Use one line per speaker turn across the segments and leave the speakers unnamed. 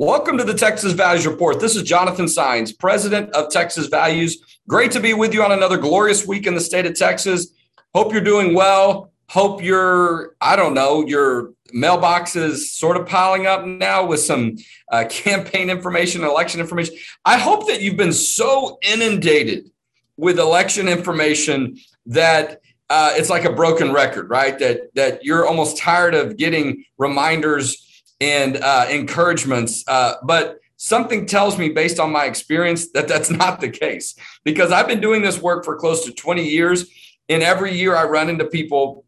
Welcome to the Texas Values Report. This is Jonathan Saenz, president of Texas Values. Great to be with you on another glorious week in the state of Texas. Hope you're doing well. Hope your, I don't know, your mailbox is sort of piling up now with some uh, campaign information, election information. I hope that you've been so inundated with election information that uh, it's like a broken record, right? That that you're almost tired of getting reminders and uh, encouragements. Uh, but something tells me, based on my experience, that that's not the case because I've been doing this work for close to 20 years. And every year I run into people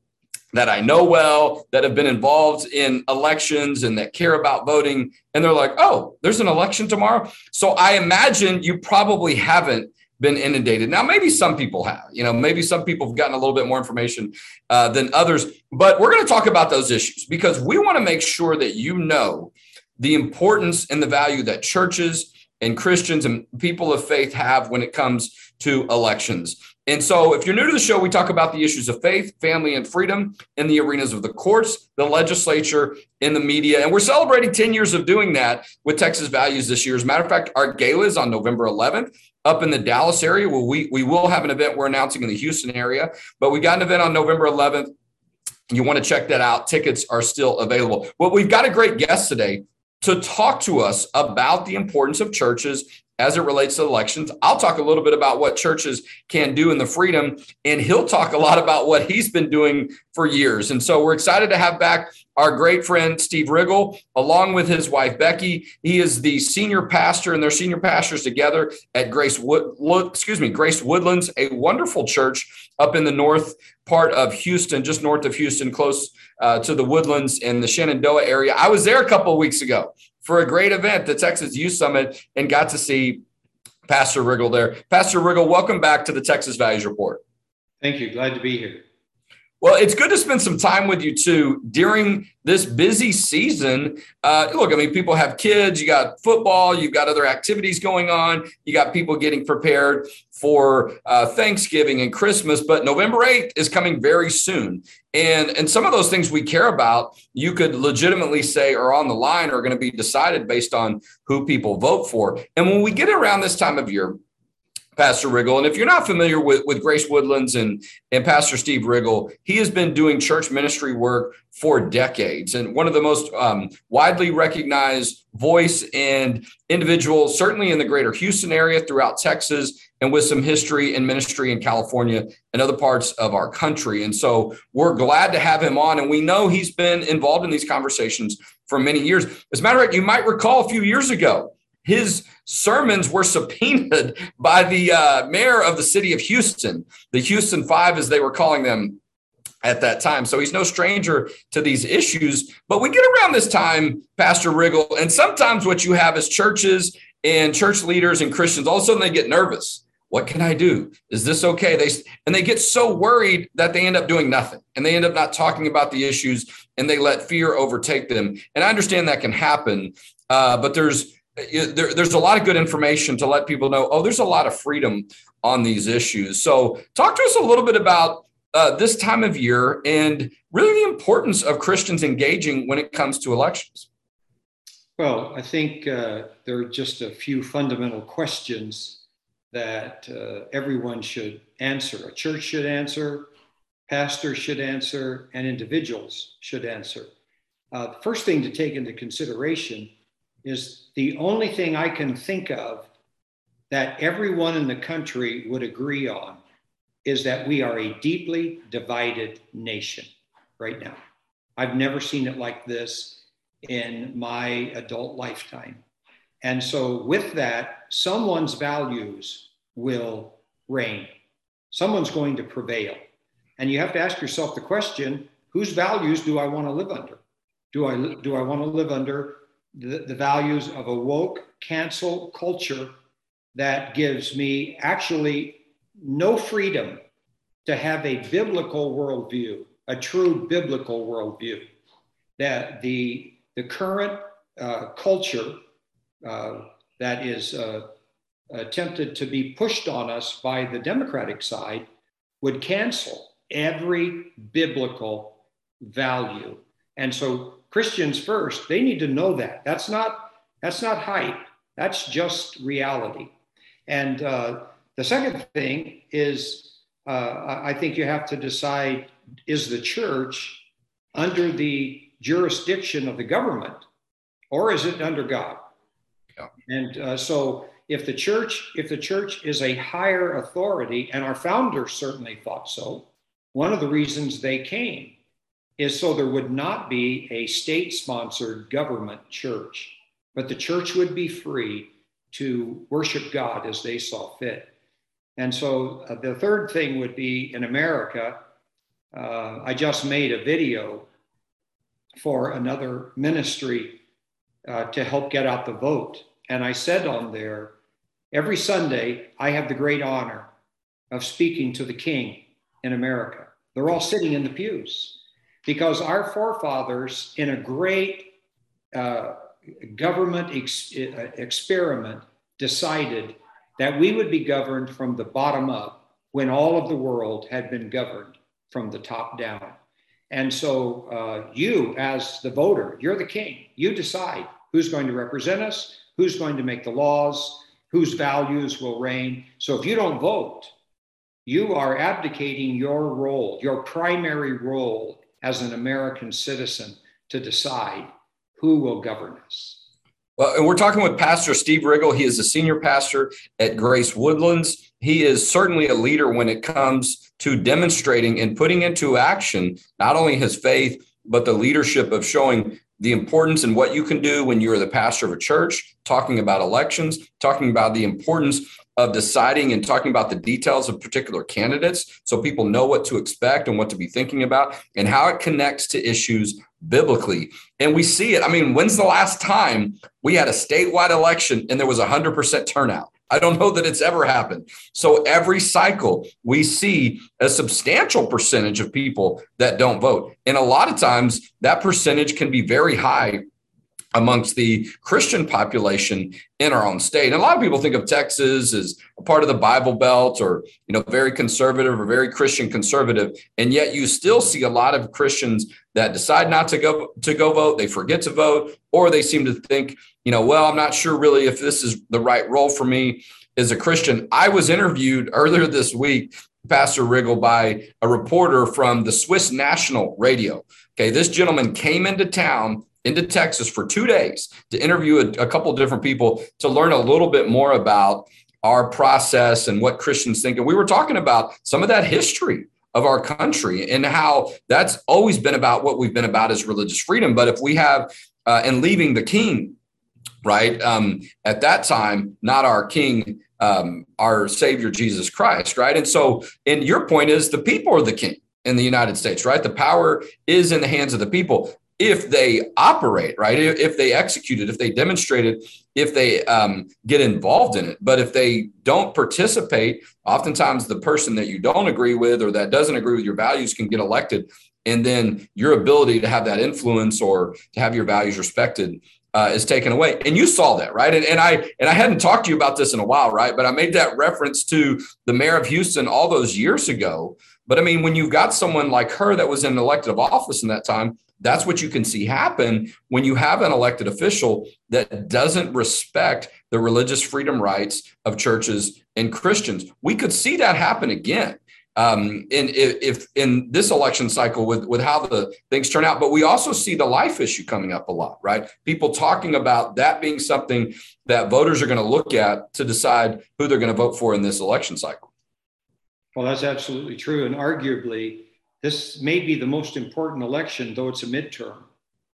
that I know well, that have been involved in elections and that care about voting. And they're like, oh, there's an election tomorrow. So I imagine you probably haven't been inundated. Now, maybe some people have, you know, maybe some people have gotten a little bit more information uh, than others, but we're going to talk about those issues because we want to make sure that you know the importance and the value that churches and Christians and people of faith have when it comes to elections. And so, if you're new to the show, we talk about the issues of faith, family, and freedom in the arenas of the courts, the legislature, and the media. And we're celebrating 10 years of doing that with Texas Values this year. As a matter of fact, our gala is on November 11th up in the Dallas area. Well, we, we will have an event we're announcing in the Houston area, but we got an event on November 11th. You want to check that out. Tickets are still available. Well, we've got a great guest today to talk to us about the importance of churches as it relates to elections. I'll talk a little bit about what churches can do in the freedom, and he'll talk a lot about what he's been doing for years. And so we're excited to have back our great friend Steve Riggle, along with his wife Becky. He is the senior pastor, and they're senior pastors together at Grace Wood, excuse me, Grace Woodlands, a wonderful church up in the north part of Houston, just north of Houston, close uh, to the Woodlands and the Shenandoah area. I was there a couple of weeks ago for a great event, the Texas Youth Summit, and got to see Pastor Riggle there. Pastor Riggle, welcome back to the Texas Values Report.
Thank you. Glad to be here.
Well, it's good to spend some time with you too during this busy season. Uh, look, I mean, people have kids, you got football, you've got other activities going on, you got people getting prepared for uh, Thanksgiving and Christmas, but November 8th is coming very soon. And, and some of those things we care about, you could legitimately say are on the line are going to be decided based on who people vote for. And when we get around this time of year, Pastor Riggle. And if you're not familiar with, with Grace Woodlands and, and Pastor Steve Riggle, he has been doing church ministry work for decades and one of the most um, widely recognized voice and individual, certainly in the greater Houston area, throughout Texas, and with some history and ministry in California and other parts of our country. And so we're glad to have him on. And we know he's been involved in these conversations for many years. As a matter of fact, you might recall a few years ago, his sermons were subpoenaed by the uh, mayor of the city of Houston, the Houston Five, as they were calling them at that time. So he's no stranger to these issues. But we get around this time, Pastor Riggle, and sometimes what you have is churches and church leaders and Christians, all of a sudden they get nervous. What can I do? Is this okay? They and they get so worried that they end up doing nothing and they end up not talking about the issues and they let fear overtake them. And I understand that can happen, uh, but there's there, there's a lot of good information to let people know oh there's a lot of freedom on these issues. So talk to us a little bit about uh, this time of year and really the importance of christians engaging when it comes to elections.
Well i think uh, there are just a few fundamental questions that uh, everyone should answer. A church should answer pastors should answer and individuals should answer. Uh, the first thing to take into consideration is the only thing I can think of that everyone in the country would agree on is that we are a deeply divided nation right now. I've never seen it like this in my adult lifetime. And so, with that, someone's values will reign, someone's going to prevail. And you have to ask yourself the question whose values do I want to live under? Do I, do I want to live under the, the values of a woke cancel culture that gives me actually no freedom to have a biblical worldview, a true biblical worldview. That the, the current uh, culture uh, that is uh, attempted to be pushed on us by the Democratic side would cancel every biblical value. And so Christians first, they need to know that. That's not That's not hype. That's just reality. And uh, the second thing is, uh, I think you have to decide is the church under the jurisdiction of the government or is it under God? Yeah. And uh, so if the church if the church is a higher authority and our founders certainly thought so one of the reasons they came is so there would not be a state sponsored government church but the church would be free to worship god as they saw fit. And so uh, the third thing would be in america uh, i just made a video for another ministry uh, to help get out the vote. And i said on there Every Sunday, I have the great honor of speaking to the king in America. They're all sitting in the pews because our forefathers, in a great uh, government ex- uh, experiment, decided that we would be governed from the bottom up when all of the world had been governed from the top down. And so, uh, you, as the voter, you're the king. You decide who's going to represent us, who's going to make the laws, whose values will reign. So if you don't vote, you are abdicating your role, your primary role as an American citizen to decide who will govern us.
Well, and we're talking with Pastor Steve Riggle. He is a senior pastor at Grace Woodlands. He is certainly a leader when it comes to demonstrating and putting into action not only his faith, but the leadership of showing the importance and what you can do when you're the pastor of a church, talking about elections, talking about the importance of deciding and talking about the details of particular candidates so people know what to expect and what to be thinking about and how it connects to issues biblically. And we see it. I mean, when's the last time we had a statewide election and there was 100% turnout? I don't know that it's ever happened. So every cycle, we see a substantial percentage of people that don't vote. And a lot of times, that percentage can be very high amongst the Christian population in our own state. And a lot of people think of Texas as a part of the Bible Belt or, you know, very conservative or very Christian conservative. And yet you still see a lot of Christians that decide not to go to go vote, they forget to vote, or they seem to think, you know, well, I'm not sure really if this is the right role for me as a Christian. I was interviewed earlier this week, Pastor Riggle, by a reporter from the Swiss National Radio. Okay, this gentleman came into town into Texas for two days to interview a, a couple different people to learn a little bit more about our process and what Christians think. And we were talking about some of that history of our country and how that's always been about what we've been about is religious freedom. But if we have, uh, and leaving the king, right, um, at that time, not our king, um, our Savior Jesus Christ, right? And so, and your point is the people are the king in the United States, right? The power is in the hands of the people if they operate right? If they execute it if they demonstrate it if they um, get involved in it. But if they don't participate oftentimes the person that you don't agree with or that doesn't agree with your values can get elected. And then your ability to have that influence or to have your values respected uh, is taken away. And you saw that right? And, and i and i hadn't talked to you about this in a while right? But i made that reference to the mayor of houston all those years ago but i mean when you've got someone like her that was in elective office in that time that's what you can see happen when you have an elected official that doesn't respect the religious freedom rights of churches and Christians. We could see that happen again. Um, in if in this election cycle with with how the things turn out, but we also see the life issue coming up a lot, right? People talking about that being something that voters are going to look at to decide who they're going to vote for in this election cycle.
Well, that's absolutely true, and arguably, this may be the most important election, though it's a midterm,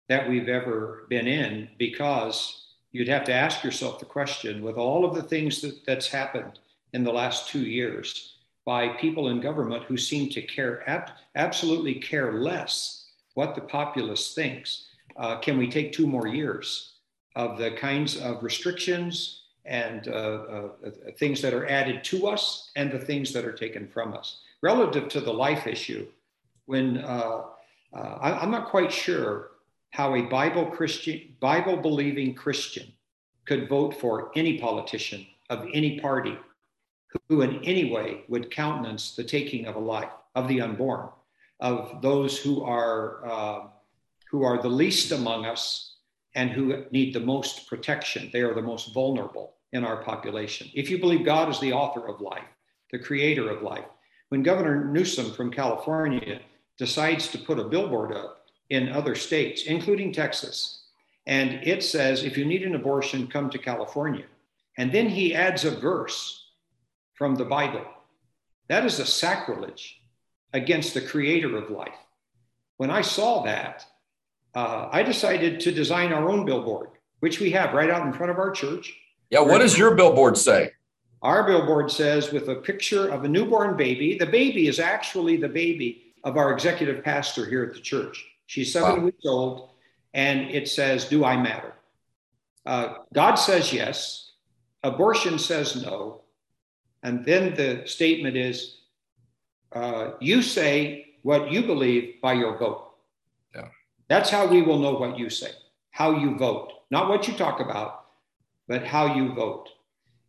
that we've ever been in, because you'd have to ask yourself the question with all of the things that, that's happened in the last two years by people in government who seem to care ab- absolutely care less what the populace thinks. Uh, can we take two more years of the kinds of restrictions and uh, uh, things that are added to us and the things that are taken from us? Relative to the life issue, when uh, uh, I, am not quite sure how a Bible Christian, Bible believing Christian could vote for any politician of any party who in any way would countenance the taking of a life of the unborn, of those who are uh, who are the least among us and who need the most protection. They are the most vulnerable in our population. If you believe God is the author of life, the creator of life, when Governor Newsom from California decides to put a billboard up in other states, including Texas, and it says, if you need an abortion, come to California. And then he adds a verse from the Bible. That is a sacrilege against the creator of life. When I saw that, uh, I decided to design our own billboard, which we have right out in front of our church.
Yeah, what does your billboard say?
Our billboard says, with a picture of a newborn baby, the baby is actually the baby of our executive pastor here at the church. She's seven wow. weeks old, and it says, Do I matter? Uh, God says yes, abortion says no. And then the statement is, uh, You say what you believe by your vote. Yeah. That's how we will know what you say, how you vote, not what you talk about, but how you vote.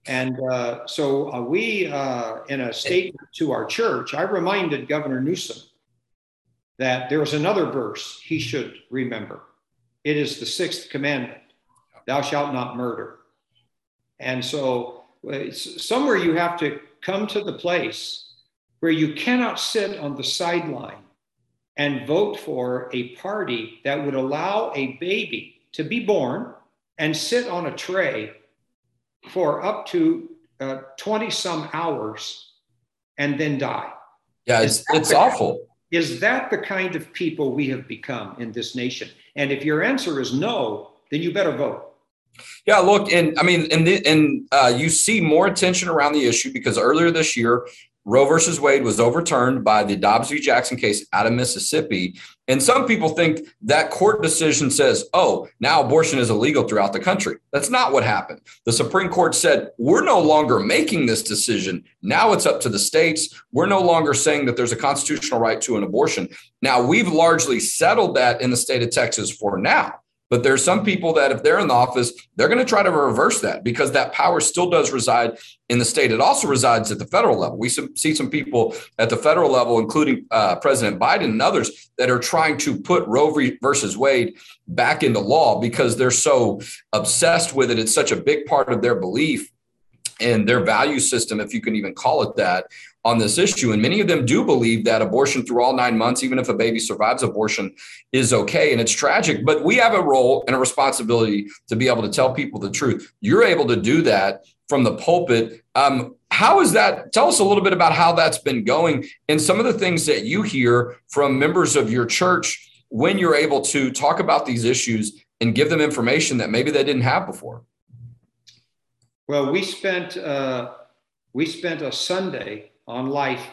And uh, so uh, we, uh, in a statement to our church, I reminded Governor Newsom that there is another verse he should remember. It is the sixth commandment Thou shalt not murder. And so, somewhere you have to come to the place where you cannot sit on the sideline and vote for a party that would allow a baby to be born and sit on a tray for up to 20 uh, some hours and then die.
Yeah, it's, it's the, awful.
Is that the kind of people we have become in this nation? And if your answer is no, then you better vote.
Yeah, look, and I mean, and the, and uh, you see more attention around the issue because earlier this year, Roe versus Wade was overturned by the Dobbs v. Jackson case out of Mississippi. And some people think that court decision says, oh, now abortion is illegal throughout the country. That's not what happened. The Supreme Court said, we're no longer making this decision. Now it's up to the states. We're no longer saying that there's a constitutional right to an abortion. Now, we've largely settled that in the state of Texas for now. But there's some people that if they're in the office, they're going to try to reverse that because that power still does reside in the state. It also resides at the federal level. We see some people at the federal level, including uh, President Biden and others, that are trying to put Roe versus Wade back into law because they're so obsessed with it. It's such a big part of their belief and their value system, if you can even call it that, on this issue. And many of them do believe that abortion through all nine months, even if a baby survives abortion, is okay. And it's tragic, but we have a role and a responsibility to be able to tell people the truth. You're able to do that from the pulpit. Um, how is that? Tell us a little bit about how that's been going and some of the things that you hear from members of your church when you're able to talk about these issues and give them information that maybe they didn't have before.
Well, we spent uh, we spent a Sunday on life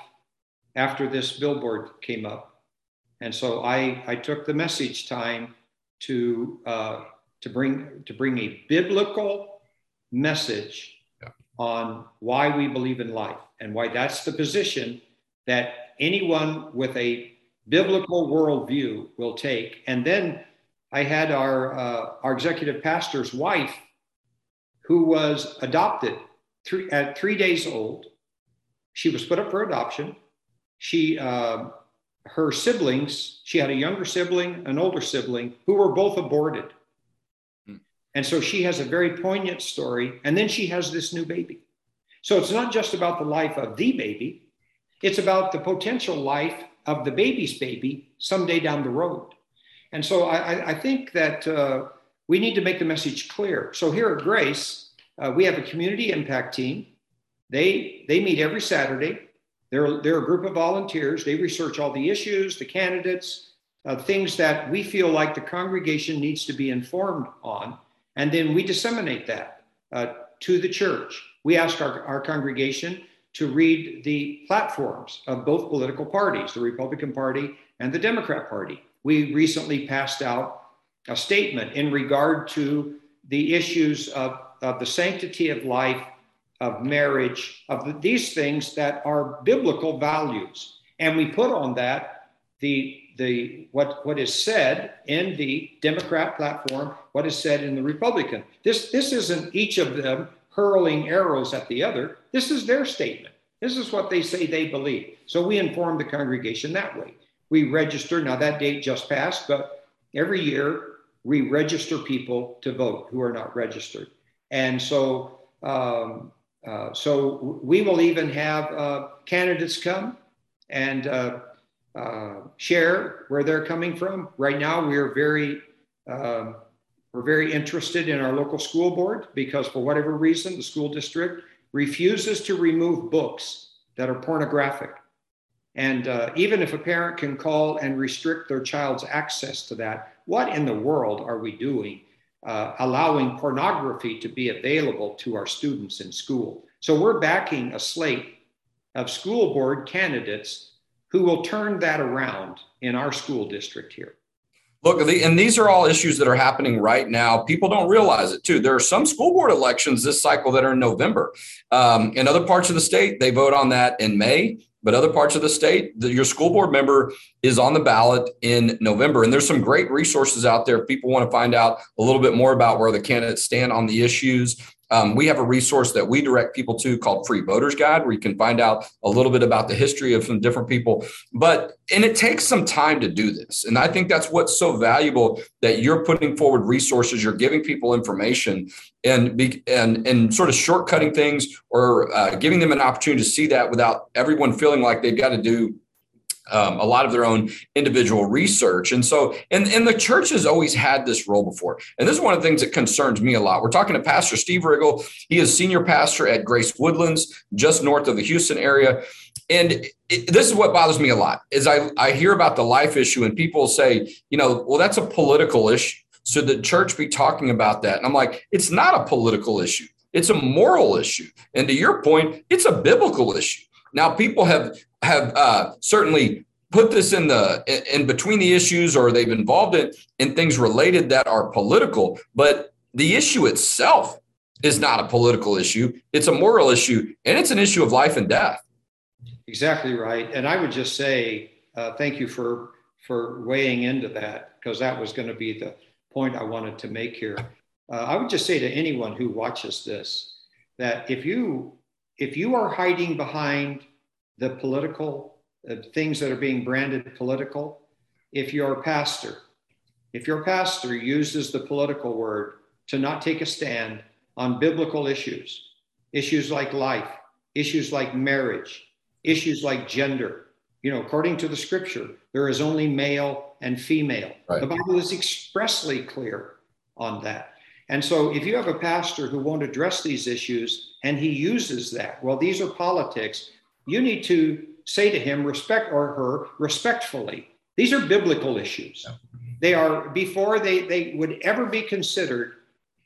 after this billboard came up. And so I, I took the message time to, uh, to, bring, to bring a biblical message yeah. on why we believe in life and why that's the position that anyone with a biblical worldview will take. And then I had our, uh, our executive pastor's wife, who was adopted three, at three days old she was put up for adoption. She, uh, her siblings, she had a younger sibling, an older sibling, who were both aborted. Hmm. And so she has a very poignant story. And then she has this new baby. So it's not just about the life of the baby, it's about the potential life of the baby's baby someday down the road. And so I, I think that uh, we need to make the message clear. So here at Grace, uh, we have a community impact team. They, they meet every Saturday. They're, they're a group of volunteers. They research all the issues, the candidates, uh, things that we feel like the congregation needs to be informed on. And then we disseminate that uh, to the church. We ask our, our congregation to read the platforms of both political parties, the Republican Party and the Democrat Party. We recently passed out a statement in regard to the issues of, of the sanctity of life of marriage, of these things that are biblical values. And we put on that the, the what, what is said in the Democrat platform, what is said in the Republican. This, this isn't each of them hurling arrows at the other. This is their statement. This is what they say they believe. So we inform the congregation that way. We register, now that date just passed, but every year we register people to vote who are not registered. And so, um, uh, so we will even have uh, candidates come and uh, uh share where they're coming from. Right now, we are very um, we're very interested in our local school board because, for whatever reason, the school district refuses to remove books that are pornographic. And uh, even if a parent can call and restrict their child's access to that, what in the world are we doing uh, allowing pornography to be available to our students in school? So we're backing a slate of school board candidates who will turn that around in our school district here.
Look, and these are all issues that are happening right now. People don't realize it too. There are some school board elections this cycle that are in November. Um, in other parts of the state, they vote on that in May. But other parts of the state, the, your school board member is on the ballot in November. And there's some great resources out there. If people want to find out a little bit more about where the candidates stand on the issues. Um, we have a resource that we direct people to called Free Voters Guide, where you can find out a little bit about the history of some different people. But and it takes some time to do this, and I think that's what's so valuable that you're putting forward resources, you're giving people information, and be, and and sort of shortcutting things or uh, giving them an opportunity to see that without everyone feeling like they've got to do um, a lot of their own individual research. And so, and, and the church has always had this role before. And this is one of the things that concerns me a lot. We're talking to Pastor Steve Riggle. He is senior pastor at Grace Woodlands, just north of the Houston area. And it, this is what bothers me a lot is I, I hear about the life issue and people say, you know, well, that's a political issue. So the church be talking about that. And I'm like, it's not a political issue. It's a moral issue. And to your point, it's a biblical issue. Now, people have have uh, certainly put this in the in between the issues, or they've involved it in things related that are political. But the issue itself is not a political issue; it's a moral issue, and it's an issue of life and death.
Exactly right. And I would just say uh, thank you for for weighing into that because that was going to be the point I wanted to make here. Uh, I would just say to anyone who watches this that if you if you are hiding behind the political uh, things that are being branded political, if your pastor, if your pastor uses the political word to not take a stand on biblical issues, issues like life, issues like marriage, issues like gender, you know, according to the scripture, there is only male and female. Right. The Bible is expressly clear on that. And so, if you have a pastor who won't address these issues and he uses that, well, these are politics, you need to say to him, respect or her respectfully. These are biblical issues. They are, before they, they would ever be considered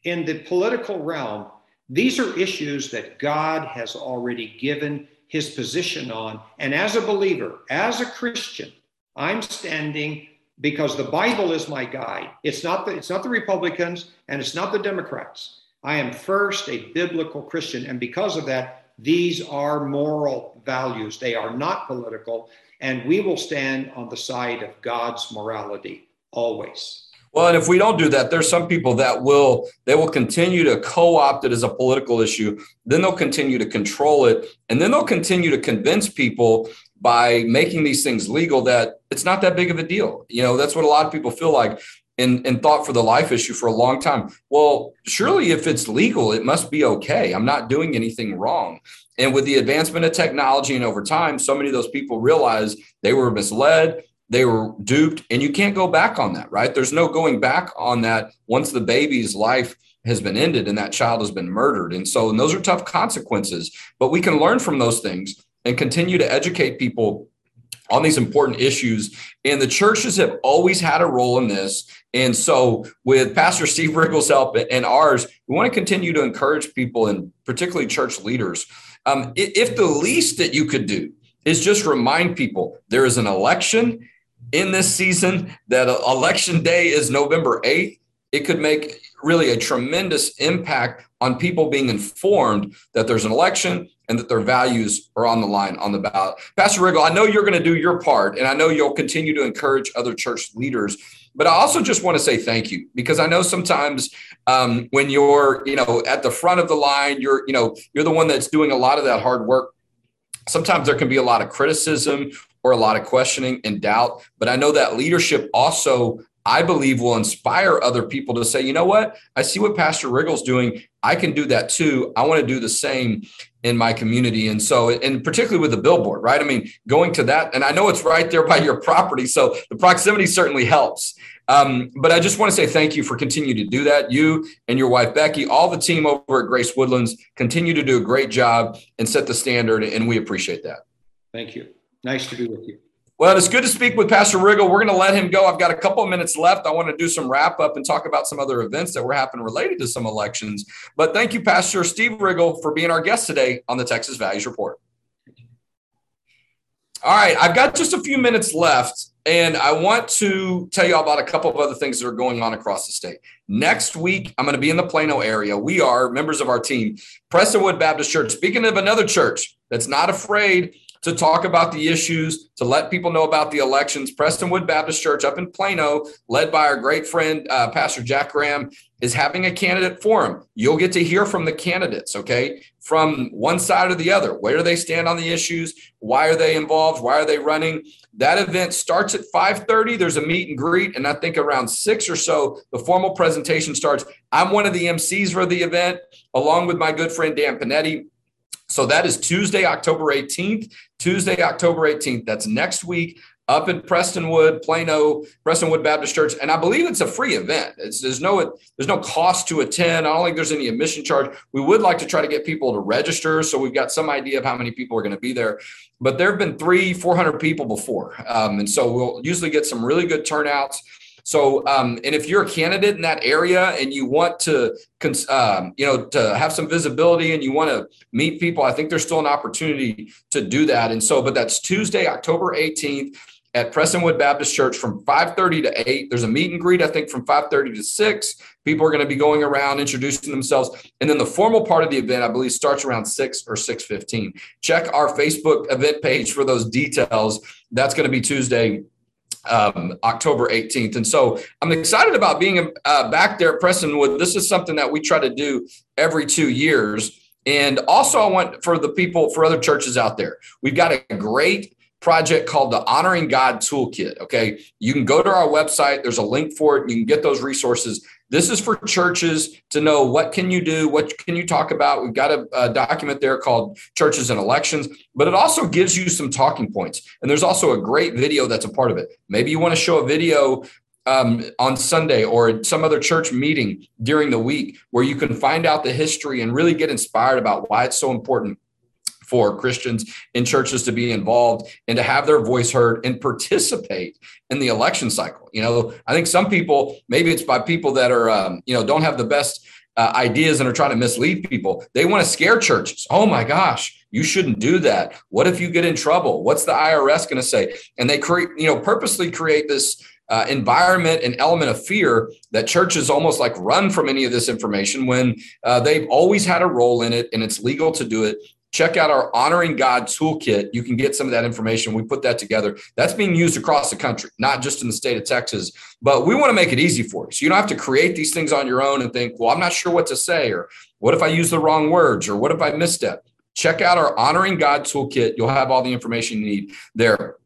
in the political realm, these are issues that God has already given his position on. And as a believer, as a Christian, I'm standing because the Bible is my guide. It's not the, it's not the Republicans and it's not the Democrats. I am first a biblical Christian. And because of that, these are moral values. They are not political. And we will stand on the side of God's morality always.
Well, and if we don't do that, there's some people that will they will continue to co-opt it as a political issue. Then they'll continue to control it, and then they'll continue to convince people by making these things legal that it's not that big of a deal. You know, that's what a lot of people feel like and, and thought for the life issue for a long time. Well, surely if it's legal, it must be okay. I'm not doing anything wrong. And with the advancement of technology and over time, so many of those people realize they were misled, they were duped, and you can't go back on that, right? There's no going back on that once the baby's life has been ended and that child has been murdered. And so, and those are tough consequences, but we can learn from those things and continue to educate people on these important issues. And the churches have always had a role in this. And so, with Pastor Steve Riggle's help and ours, we want to continue to encourage people, and particularly church leaders. Um, if the least that you could do is just remind people there is an election in this season, that election day is November 8th, it could make really a tremendous impact on people being informed that there's an election and that their values are on the line on the ballot. Pastor Riggle, I know you're going to do your part, and I know you'll continue to encourage other church leaders. But I also just want to say thank you because I know sometimes um, when you're, you know, at the front of the line, you're, you know, you're the one that's doing a lot of that hard work. Sometimes there can be a lot of criticism or a lot of questioning and doubt. But I know that leadership also I believe will inspire other people to say, you know what? I see what Pastor Riggle's doing. I can do that too. I want to do the same in my community. And so, and particularly with the billboard, right? I mean, going to that, and I know it's right there by your property. So the proximity certainly helps. Um, but I just want to say thank you for continuing to do that. You and your wife, Becky, all the team over at Grace Woodlands continue to do a great job and set the standard. And we appreciate that.
Thank you. Nice to be with you.
Well, it's good to speak with Pastor Riggle. We're going to let him go. I've got a couple of minutes left. I want to do some wrap up and talk about some other events that were happening related to some elections. But thank you, Pastor Steve Riggle, for being our guest today on the Texas Values Report. All right, I've got just a few minutes left, and I want to tell you about a couple of other things that are going on across the state. Next week, I'm going to be in the Plano area. We are members of our team, Prestonwood Baptist Church. Speaking of another church that's not afraid to talk about the issues, to let people know about the elections. Prestonwood Baptist Church up in Plano, led by our great friend, uh, Pastor Jack Graham, is having a candidate forum. You'll get to hear from the candidates, okay, from one side or the other. Where do they stand on the issues? Why are they involved? Why are they running? That event starts at 5:30. There's a meet and greet, and I think around six or so, the formal presentation starts. I'm one of the MCs for the event, along with my good friend Dan Panetti. So that is Tuesday, October 18th. Tuesday, October 18th. That's next week up in Prestonwood, Plano, Prestonwood Baptist Church, and I believe it's a free event. It's, there's no there's no cost to attend. I don't think there's any admission charge. We would like to try to get people to register, so we've got some idea of how many people are going to be there. But there have been three, four hundred people before, um, and so we'll usually get some really good turnouts. So, um, and if you're a candidate in that area and you want to, um, you know, to have some visibility and you want to meet people, I think there's still an opportunity to do that. And so, but that's Tuesday, October 18th at Prestonwood Baptist Church from 5:30 to 8. There's a meet and greet, I think, from 5:30 to 6. People are going to be going around introducing themselves. And then the formal part of the event, I believe, starts around 6 or 6:15. Check our Facebook event page for those details. That's going to be Tuesday, um, October 18th. And so I'm excited about being uh, back there at Prestonwood. This is something that we try to do every two years. And also, I want for the people, for other churches out there, we've got a great project called the Honoring God Toolkit. Okay. You can go to our website, there's a link for it. You can get those resources. This is for churches to know what can you do, what can you talk about. We've got a, a, document there called Churches and Elections, but it also gives you some talking points. And there's also a great video that's a part of it. Maybe you want to show a video um, on Sunday or some other church meeting during the week where you can find out the history and really get inspired about why it's so important for Christians in churches to be involved and to have their voice heard and participate in the election cycle. You know, I think some people, maybe it's by people that are, um, you know, don't have the best uh, ideas and are trying to mislead people. They want to scare churches. Oh my gosh, you shouldn't do that. What if you get in trouble? What's the IRS going to say? And they create, you know, purposely create this uh, environment and element of fear that churches almost like run from any of this information when uh, they've always had a role in it and it's legal to do it check out our honoring god toolkit. You can get some of that information. We put that together. That's being used across the country not just in the state of texas. But we want to make it easy for you. So you don't have to create these things on your own and think well i'm not sure what to say or what if i use the wrong words? or what if i misstep? Check out our honoring god toolkit. You'll have all the information you need there.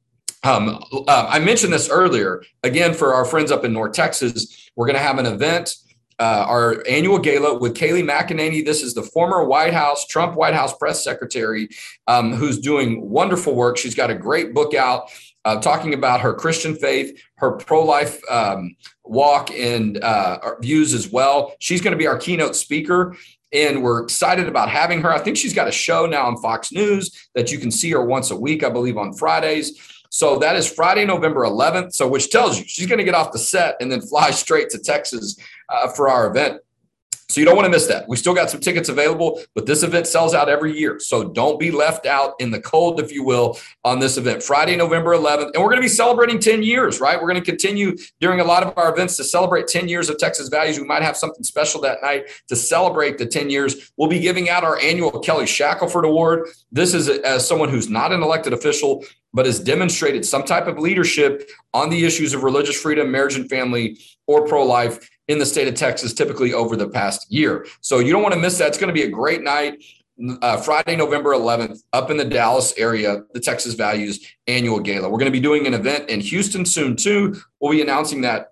Um, uh, i mentioned this earlier. Again for our friends up in north texas we're going to have an event uh, our annual gala with Kayleigh McEnany. This is the former White House, Trump White House press secretary, um, who's doing wonderful work. She's got a great book out uh, talking about her Christian faith, her pro life um, walk, and uh, views as well. She's going to be our keynote speaker. And we're excited about having her. I think she's got a show now on Fox News that you can see her once a week, I believe, on Fridays. So that is Friday, November 11th. So, which tells you she's going to get off the set and then fly straight to Texas uh, for our event. So you don't want to miss that. We still got some tickets available, but this event sells out every year. So don't be left out in the cold, if you will, on this event. Friday, November 11th. And we're going to be celebrating 10 years, right? We're going to continue during a lot of our events to celebrate 10 years of Texas Values. We might have something special that night to celebrate the 10 years. We'll be giving out our annual Kelly Shackelford Award. This is as someone who's not an elected official, but has demonstrated some type of leadership on the issues of religious freedom, marriage and family, or pro life in the state of Texas, typically over the past year. So you don't want to miss that. It's going to be a great night. Uh, Friday, November 11th, up in the Dallas area, the Texas Values annual gala. We're going to be doing an event in Houston soon, too. We'll be announcing that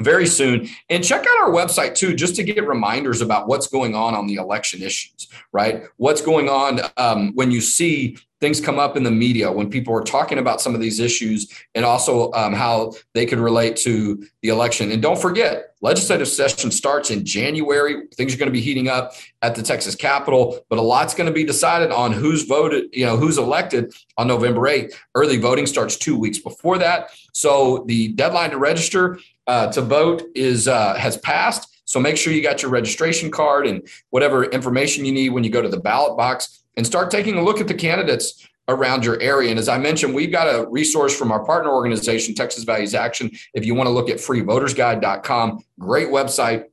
very soon. And check out our website too, just to get reminders about what's going on on the election issues, right? What's going on um, when you see things come up in the media when people are talking about some of these issues and also um, how they could relate to the election. And don't forget, legislative session starts in January. Things are going to be heating up at the Texas Capitol, but a lot's going to be decided on who's voted, you know, who's elected on November 8th. Early voting starts two weeks before that. So the deadline to register uh, to vote is uh, has passed. So make sure you got your registration card and whatever information you need when you go to the ballot box and start taking a look at the candidates around your area. And as I mentioned, we've got a resource from our partner organization, Texas Values Action. If you want to look at freevotersguide.com, great website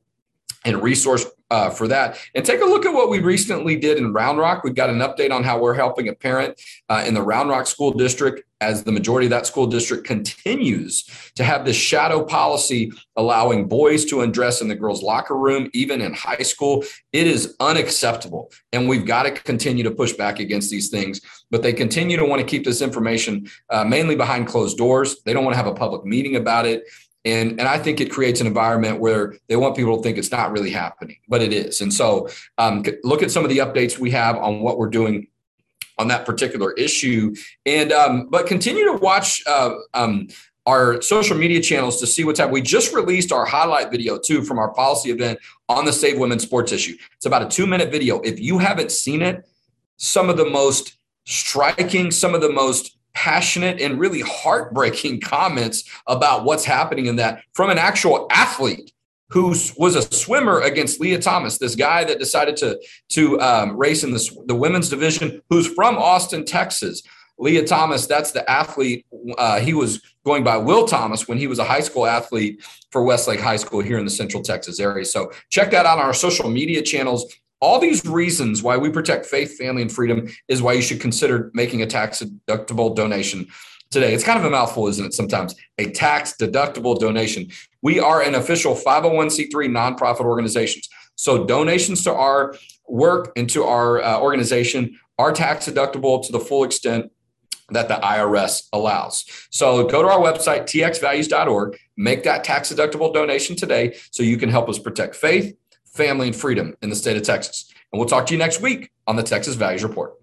and resource uh, for that. And take a look at what we recently did in Round Rock. We've got an update on how we're helping a parent uh, in the Round Rock School District as the majority of that school district continues to have this shadow policy allowing boys to undress in the girls' locker room, even in high school. It is unacceptable. And we've got to continue to push back against these things. But they continue to want to keep this information uh, mainly behind closed doors. They don't want to have a public meeting about it. And, and I think it creates an environment where they want people to think it's not really happening, but it is. And so um, look at some of the updates we have on what we're doing on that particular issue. And um, but continue to watch uh, um, our social media channels to see what's happening. We just released our highlight video too from our policy event on the Save Women Sports issue. It's about a two minute video. If you haven't seen it, some of the most striking, some of the most passionate and really heartbreaking comments about what's happening in that from an actual athlete who was a swimmer against Lia Thomas, this guy that decided to to um, race in the, the women's division, who's from Austin, Texas. Lia Thomas, that's the athlete. Uh, he was going by Will Thomas when he was a high school athlete for Westlake High School here in the Central Texas area. So check that out on our social media channels. All these reasons why we protect faith, family, and freedom is why you should consider making a tax deductible donation today. It's kind of a mouthful, isn't it? Sometimes a tax deductible donation. We are an official 501c3 nonprofit organization. So donations to our work and to our uh, organization are tax deductible to the full extent that the IRS allows. So go to our website, txvalues.org, make that tax deductible donation today so you can help us protect faith, family, and freedom in the state of Texas. And we'll talk to you next week on the Texas Values Report.